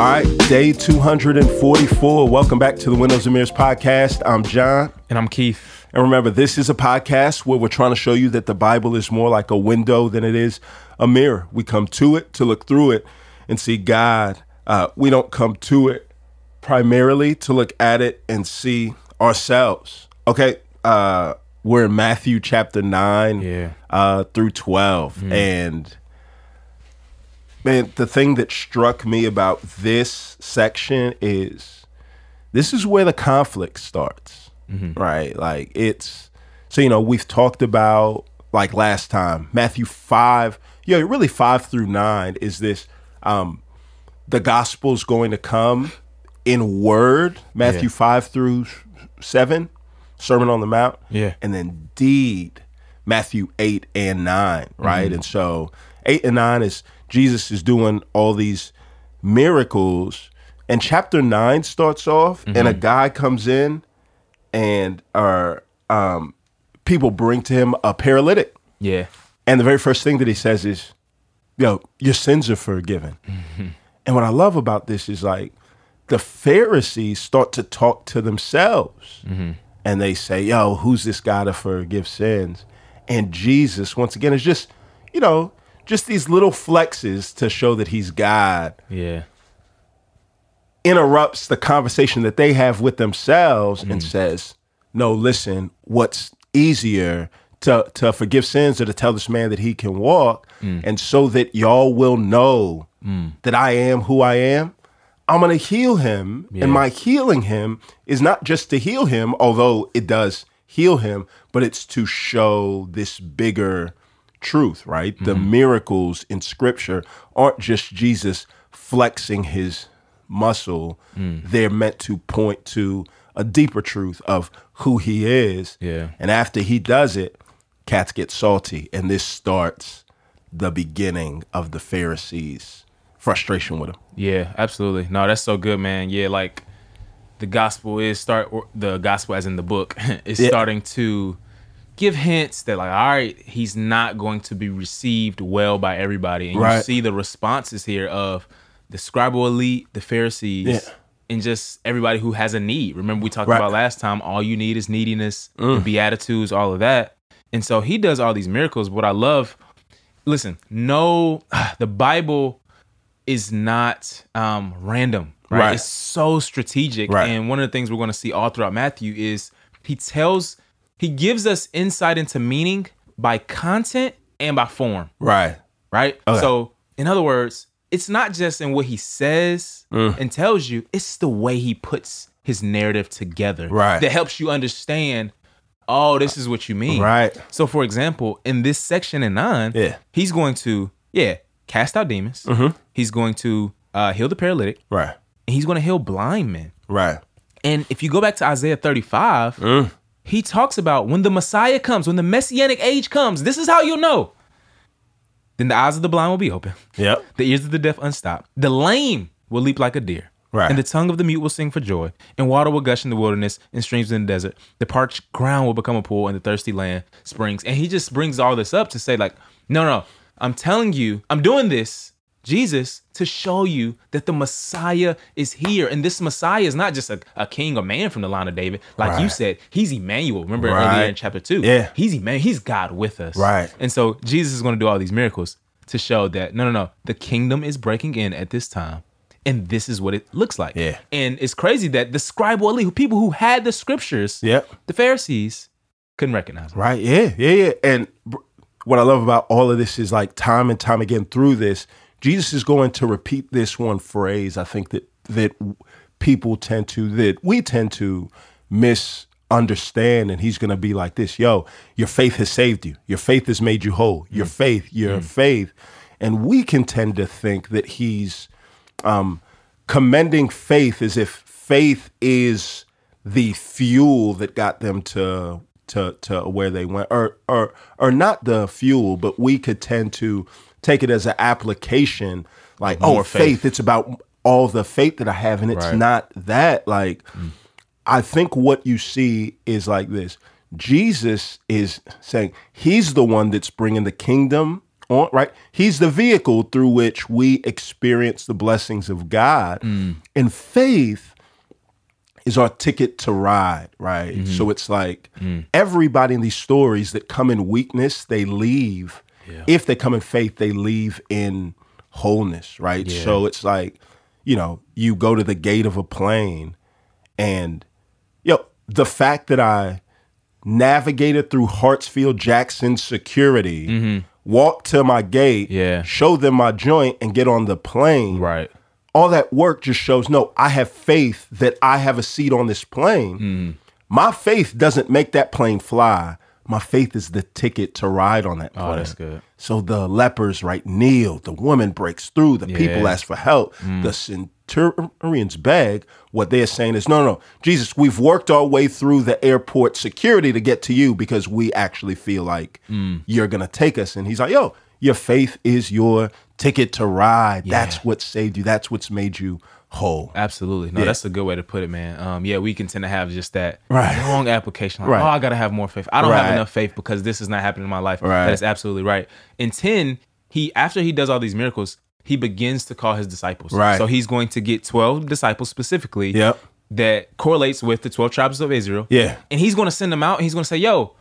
All right, day 244. Welcome back to the Windows and Mirrors podcast. I'm John. And I'm Keith. And remember, this is a podcast where we're trying to show you that the Bible is more like a window than it is a mirror. We come to it to look through it and see God. Uh, we don't come to it primarily to look at it and see ourselves. Okay, uh, we're in Matthew chapter 9 Yeah. uh, through 12. And man, the thing that struck me about this section is this is where the conflict starts, right? Like it's so you know we've talked about like last time Matthew five, yeah, really five through nine is this um the gospel's going to come in word Matthew Yeah. five through seven, Sermon on the Mount, Yeah. and then deed Matthew 8 and 9, right? And so 8 and 9 is Jesus is doing all these miracles. And chapter 9 starts off, and a guy comes in, and uh, um, people bring to him a paralytic. Yeah. And the very first thing that he says is, Yo, your sins are forgiven. And what I love about this is like the Pharisees start to talk to themselves and they say, Yo, who's this guy to forgive sins? And Jesus, once again, is just, you know, just these little flexes to show that he's God Yeah. interrupts the conversation that they have with themselves and mm. says, "No, listen. What's easier to to forgive sins or to tell this man that he can walk, mm. and so that y'all will know mm. that I am who I am." I'm going to heal him, Yeah. and my healing him is not just to heal him, although it does heal him, but it's to show this bigger truth, right? The mm-hmm. miracles in scripture aren't just Jesus flexing his muscle, mm. they're meant to point to a deeper truth of who he is. Yeah. And after he does it, cats get salty, and this starts the beginning of the Pharisees' frustration with him. Yeah, absolutely. No, that's so good, man. Yeah, like the gospel is start or the gospel as in the book is Yeah. starting to give hints that like all right, he's not going to be received well by everybody. And you see the responses here of the scribal elite, the Pharisees, Yeah. and just everybody who has a need. Remember we talked Right. about last time all you need is neediness, Mm. the beatitudes, all of that. And so he does all these miracles. What I love listen, no the Bible is not um, random, right? Right. It's so strategic. Right. And one of the things we're going to see all throughout Matthew is he tells, he gives us insight into meaning by content and by form, Right. right? Okay. So, in other words, it's not just in what he says Mm. and tells you, it's the way he puts his narrative together Right. that helps you understand. Oh, this is what you mean. Right. So, for example, in this section in nine, Yeah. he's going to, yeah, cast out demons. He's going to uh, heal the paralytic. Right. And he's going to heal blind men. Right. And if you go back to Isaiah 35, Mm. he talks about when the Messiah comes, when the messianic age comes, this is how you'll know. Then the eyes of the blind will be open, Yep. the ears of the deaf unstopped, the lame will leap like a deer. Right. And the tongue of the mute will sing for joy, and water will gush in the wilderness, and streams in the desert. The parched ground will become a pool, and the thirsty land springs. And he just brings all this up to say, like, no, no, I'm telling you, I'm doing this, Jesus, to show you that the Messiah is here. And this Messiah is not just a, a king or man from the line of David. Like you said, he's Emmanuel. Remember Right. earlier in chapter two? Yeah. He's Emmanuel. He's God with us. Right. And so Jesus is going to do all these miracles to show that no, no, no, the kingdom is breaking in at this time. And this is what it looks like. Yeah. And it's crazy that the scribal elite, people who had the scriptures, Yep. the Pharisees, couldn't recognize them. Right. Yeah. Yeah. Yeah. And br- what I love about all of this is like time and time again through this, Jesus is going to repeat this one phrase. I think that that people tend to that we tend to misunderstand, and he's going to be like this: Yo, your faith has saved you. Your faith has made you whole. Your faith. Your faith. And we can tend to think that he's um, commending faith as if faith is the fuel that got them to to to where they went, or or or not the fuel, but we could tend to take it as an application, like oh, faith. faith. It's about all the faith that I have, and it's Right. not that. Like, mm. I think what you see is like this: Jesus is saying He's the one that's bringing the kingdom on, right? He's the vehicle through which we experience the blessings of God. Mm. And faith is our ticket to ride, right? Mm-hmm. So it's like mm. everybody in these stories that come in weakness, they leave. If they come in faith, they leave in wholeness, right? Yeah. So it's like, you know, you go to the gate of a plane and yo, the fact that I navigated through Hartsfield Jackson security, walked to my gate, Mm-hmm. Yeah. show them my joint, and get on the plane. Right. All that work just shows no, I have faith that I have a seat on this plane. Mm-hmm. My faith doesn't make that plane fly. My faith is the ticket to ride on that. Oh, that's good. So the lepers, right, kneel. The woman breaks through. The people Yeah. Mm. ask for help. The centurions beg. What they're saying is, no, no, Jesus, we've worked our way through the airport security to get to you because we actually feel like Mm. you're going to take us. And he's like, yo, your faith is your ticket to ride. That's what saved you. That's what's made you whole. Absolutely. No, Yeah. that's a good way to put it, man. Um, yeah, we can tend to have just that Right. wrong application. Like, Right. Oh, I gotta have more faith. I don't have enough faith because this is not happening in my life. Right. That is absolutely right. In ten, he after he does all these miracles, he begins to call his disciples. Right. So he's going to get twelve disciples specifically. Yep. That correlates with the twelve tribes of Israel. Yeah. And he's going to send them out. and He's going to say, "Yo,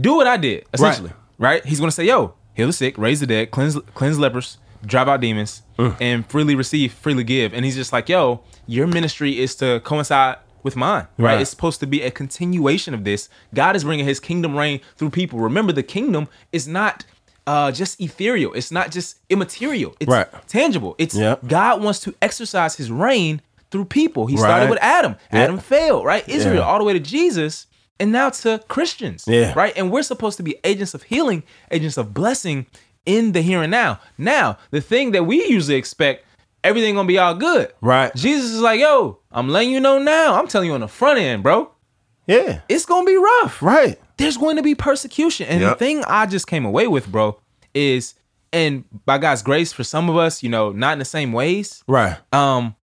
do what I did." Essentially, right? He's going to say, "Yo, heal the sick, raise the dead, cleanse cleanse lepers, drive out demons, and freely receive, freely give." And he's just like, "Yo, your ministry is to coincide with mine, right? Right. It's supposed to be a continuation of this. God is bringing His kingdom reign through people. Remember, the kingdom is not." Uh, just ethereal. It's not just immaterial. It's Right. tangible. It's Yep. God wants to exercise His reign through people. He started with Adam. Yeah. Adam failed, right? Israel, Yeah. all the way to Jesus, and now to Christians. Yeah. Right? And we're supposed to be agents of healing, agents of blessing in the here and now. Now, the thing that we usually expect, everything gonna be all good. Right. Jesus is like, yo, I'm letting you know now. I'm telling you on the front end, bro. Yeah. It's gonna be rough. Right. There's going to be persecution. And the thing I just came away with, bro, is and by God's grace, for some of us, you know, not in the same ways. Right. Um,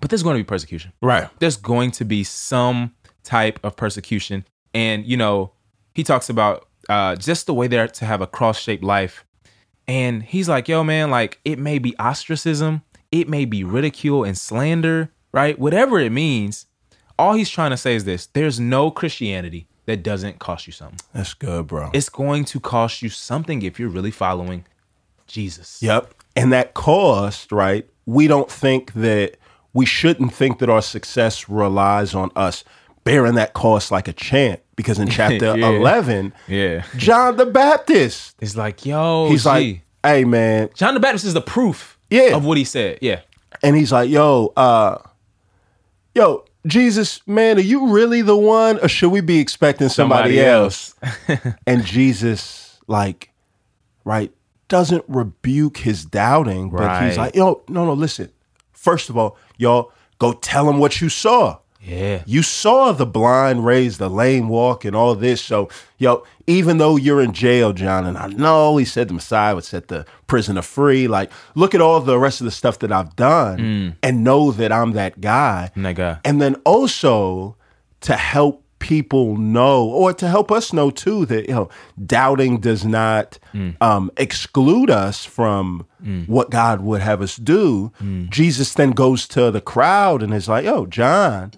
but there's going to be persecution Right. there's going to be some type of persecution. And, you know, he talks about uh, just the way they're to have a cross shaped life. And he's like, yo, man, like it may be ostracism, it may be ridicule and slander, right? Whatever it means, all he's trying to say is this there's no Christianity that doesn't cost you something. That's good, bro. It's going to cost you something if you're really following Jesus. Yep. And that cost, right? We don't think that we shouldn't think that our success relies on us bearing that cost like a champ. Because in chapter Yeah. 11, Yeah. John the Baptist, is like, yo, he's G. like, hey, man. John the Baptist is the proof Yeah. of what he said. Yeah. And he's like, yo, uh, yo, Jesus, man, are you really the one or should we be expecting somebody, else? and Jesus, like, right, doesn't rebuke his doubting, but he's like, yo, no, no, listen. First of all, y'all go tell him what you saw. Yeah. You saw the blind raise, the lame walk, and all this. So, yo, even though you're in jail, John, and I know he said the Messiah would set the prisoner free, like, look at all the rest of the stuff that I've done mm. and know that I'm that guy. I'm that guy. And then also to help people know, or to help us know too, that you know, doubting does not mm. um, exclude us from mm. what God would have us do. Jesus then goes to the crowd and is like, "Yo, John,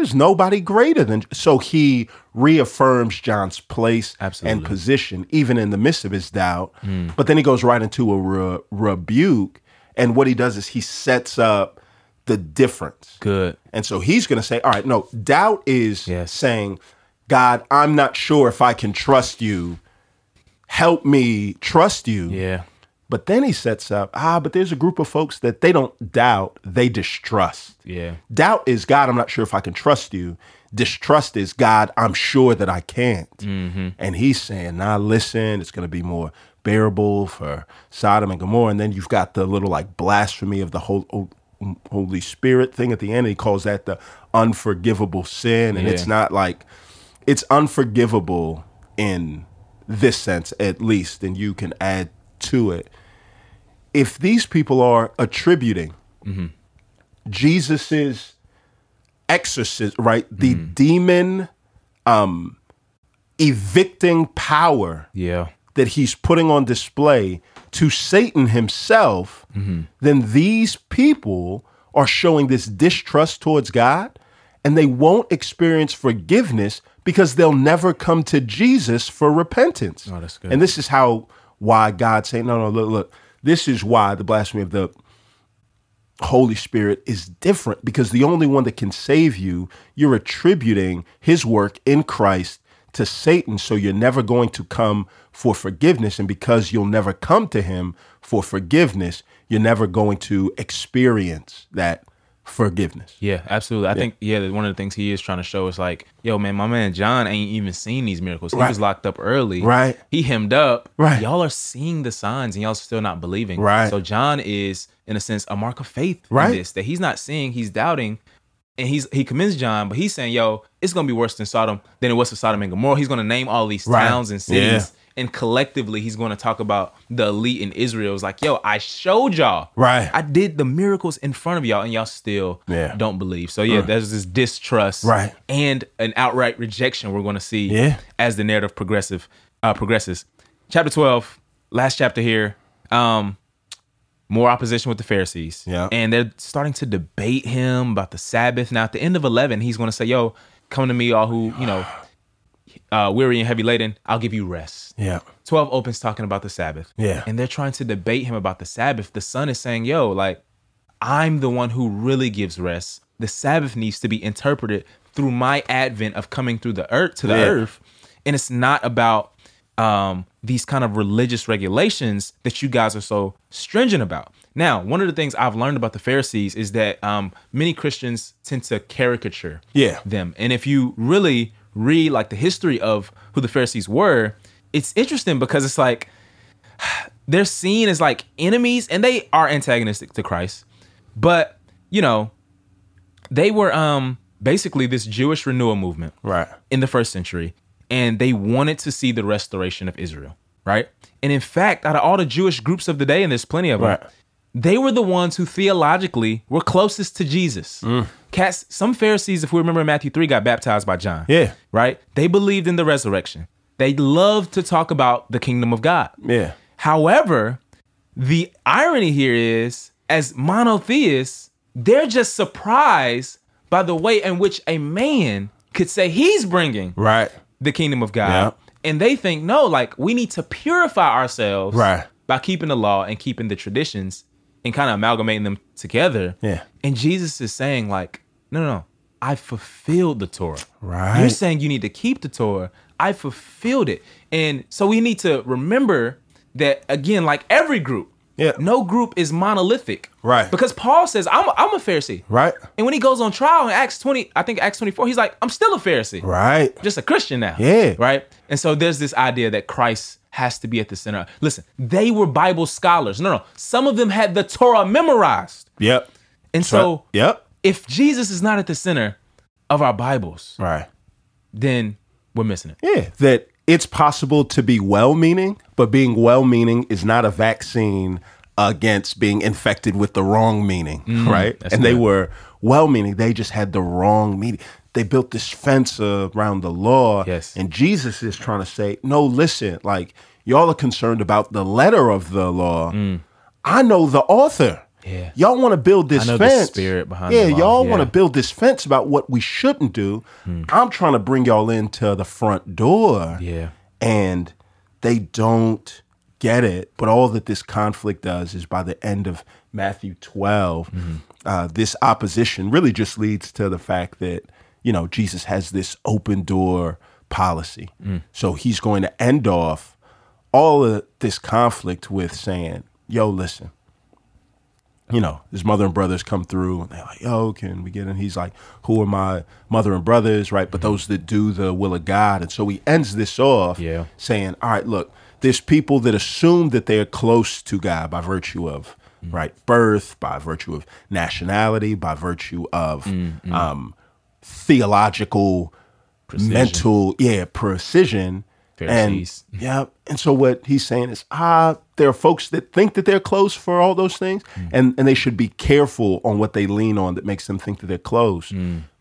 there's nobody greater than." So he reaffirms John's place and position, even in the midst of his doubt. Hmm. But then he goes right into a re- rebuke, and what he does is he sets up the difference. Good. And so he's going to say, all right, no, doubt is Yes. saying, God, I'm not sure if I can trust you. Help me trust you. Yeah. But then he sets up, ah, but there's a group of folks that they don't doubt, they distrust. Yeah. Doubt is, God, I'm not sure if I can trust you. Distrust is, God, I'm sure that I can't. And he's saying, nah, listen, it's going to be more bearable for Sodom and Gomorrah. And then you've got the little like blasphemy of the whole Holy Spirit thing at the end. He calls that the unforgivable sin. And it's not like, it's unforgivable in this sense, at least, and you can add to it. If these people are attributing mm-hmm. Jesus's exorcism, right? The mm-hmm. demon um, evicting power Yeah. that he's putting on display to Satan himself, mm-hmm. then these people are showing this distrust towards God and they won't experience forgiveness because they'll never come to Jesus for repentance. Oh. And this is how why God saying, no, no, look, look, this is why the blasphemy of the Holy Spirit is different because the only one that can save you, you're attributing his work in Christ to Satan. So you're never going to come for forgiveness. And because you'll never come to him for forgiveness, you're never going to experience that forgiveness. Yeah, absolutely. I think yeah, one of the things he is trying to show is like, yo, man, my man John ain't even seen these miracles. He Right. was locked up early. Right. He hemmed up. Right. Y'all are seeing the signs and y'all still not believing. Right. So John is, in a sense, a mark of faith Right. in this that he's not seeing, he's doubting. And he's he commends John, but he's saying, yo, it's gonna be worse than Sodom than it was for Sodom and Gomorrah. He's gonna name all these Right. towns and cities. Yeah. And collectively, he's going to talk about the elite in Israel. It's like, yo, I showed y'all. Right. I did the miracles in front of y'all, and y'all still Yeah. don't believe. So yeah, there's this distrust, Right. and an outright rejection we're going to see Yeah. as the narrative progressive uh, progresses. Chapter twelve, last chapter here. Um, more opposition with the Pharisees, Yeah. and they're starting to debate him about the Sabbath. Now, at the end of eleven, he's going to say, "Yo, come to me, all who you know, uh, weary and heavy laden. I'll give you rest." Yeah. 12 opens talking about the Sabbath. Yeah. And they're trying to debate him about the Sabbath. The son is saying, yo, like, I'm the one who really gives rest. The Sabbath needs to be interpreted through my advent of coming through the earth to the Yeah. earth. And it's not about um, these kind of religious regulations that you guys are so stringent about. Now, one of the things I've learned about the Pharisees is that um, many Christians tend to caricature Yeah. them. And if you really read like the history of who the Pharisees were, it's interesting because it's like they're seen as like enemies and they are antagonistic to Christ. But, you know, they were um basically this Jewish renewal movement Right. in the first century and they wanted to see the restoration of Israel, right? And in fact, out of all the Jewish groups of the day and there's plenty of them, Right. They were the ones who theologically were closest to Jesus. Mm. Cats, some Pharisees, if we remember in Matthew 3, got baptized by John. Yeah. Right? They believed in the resurrection. They loved to talk about the kingdom of God. Yeah. However, the irony here is, as monotheists, they're just surprised by the way in which a man could say he's bringing Right. the kingdom of God. Yeah. And they think, no, like we need to purify ourselves Right. by keeping the law and keeping the traditions and kind of amalgamating them together. Yeah. And Jesus is saying, like, no, no, no, I fulfilled the Torah. Right. You're saying you need to keep the Torah. I fulfilled it. And so we need to remember that, again, like every group, Yeah. no group is monolithic. Right. Because Paul says, I'm a, I'm a Pharisee. Right. And when he goes on trial in Acts 20, I think Acts 24, he's like, I'm still a Pharisee Right. just a Christian now. Yeah. Right. And so there's this idea that Christ has to be at the center. Listen, they were Bible scholars. No, no. Some of them had the Torah memorized. Yep. And so Yep. if Jesus is not at the center of our Bibles, Right. then we're missing it. Yeah, that it's possible to be well meaning, but being well meaning is not a vaccine against being infected with the wrong meaning, mm, right? that's And they were well meaning, they just had the wrong meaning. They built this fence around the law. Yes. And Jesus is trying to say, no, listen, like y'all are concerned about the letter of the law. Mm. I know the author. Yeah. Y'all want to build this I know the fence. spirit behind yeah, y'all want to build this fence about what we shouldn't do. Hmm. I'm trying to bring y'all into the front door. Yeah. And they don't get it. But all that this conflict does is by the end of Matthew 12, mm-hmm. uh, this opposition really just leads to the fact that, you know, Jesus has this open door policy. Mm. So he's going to end off all of this conflict with saying, yo, listen, you know, his mother and brothers come through and they're like, yo, can we get in? He's like, who are my mother and brothers, right? But those that do the will of God. And so he ends this off Yeah. saying, all right, look, there's people that assume that they're close to God by virtue of, mm. right, birth, by virtue of nationality, by virtue of mm, mm. um, theological, mental, yeah, precision. Pharisees. And yeah, and so what he's saying is, ah, there are folks that think that they're close for all those things, and and they should be careful on what they lean on that makes them think that they're close.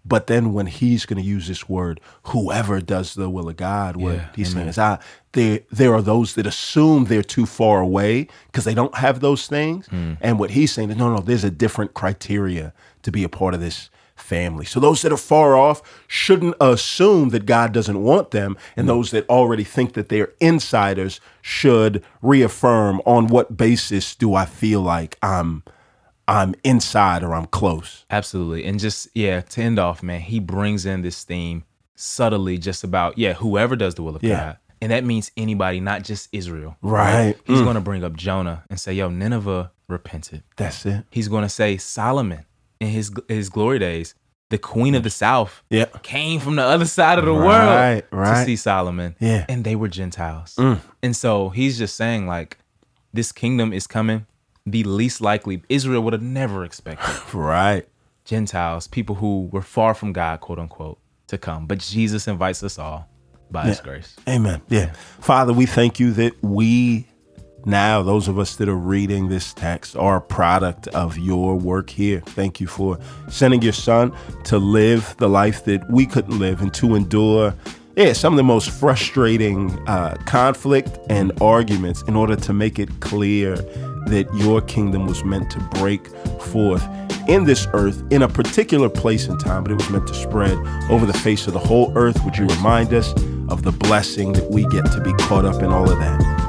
But then when he's going to use this word, whoever does the will of God, what Yeah, he's saying is, ah, there there are those that assume they're too far away because they don't have those things. Hmm. And what he's saying is, no, no, there's a different criteria to be a part of this family. So those that are far off shouldn't assume that God doesn't want them, and those that already think that they're insiders should reaffirm on what basis do I feel like I'm I'm inside or I'm close. Absolutely. And just, yeah, to end off, man, he brings in this theme subtly just about, yeah, whoever does the will of Yeah. God. And that means anybody, not just Israel. Right. Mm. He's going to bring up Jonah and say, yo, Nineveh repented. That's it. He's going to say Solomon in his his glory days, the queen of the south, Yeah. came from the other side of the Right, world right. to see Solomon. Yeah. And they were Gentiles. Mm. And so he's just saying, like, this kingdom is coming. The least likely, Israel would have never expected Right. Gentiles, people who were far from God, quote unquote, to come. But Jesus invites us all by his grace. Amen. Yeah. Father, we thank you that we now, those of us that are reading this text, are a product of your work here. Thank you for sending your son to live the life that we couldn't live and to endure. Yeah, some of the most frustrating uh, conflict and arguments in order to make it clear that your kingdom was meant to break forth in this earth in a particular place and time, but it was meant to spread over the face of the whole earth. Would you remind us of the blessing that we get to be caught up in all of that?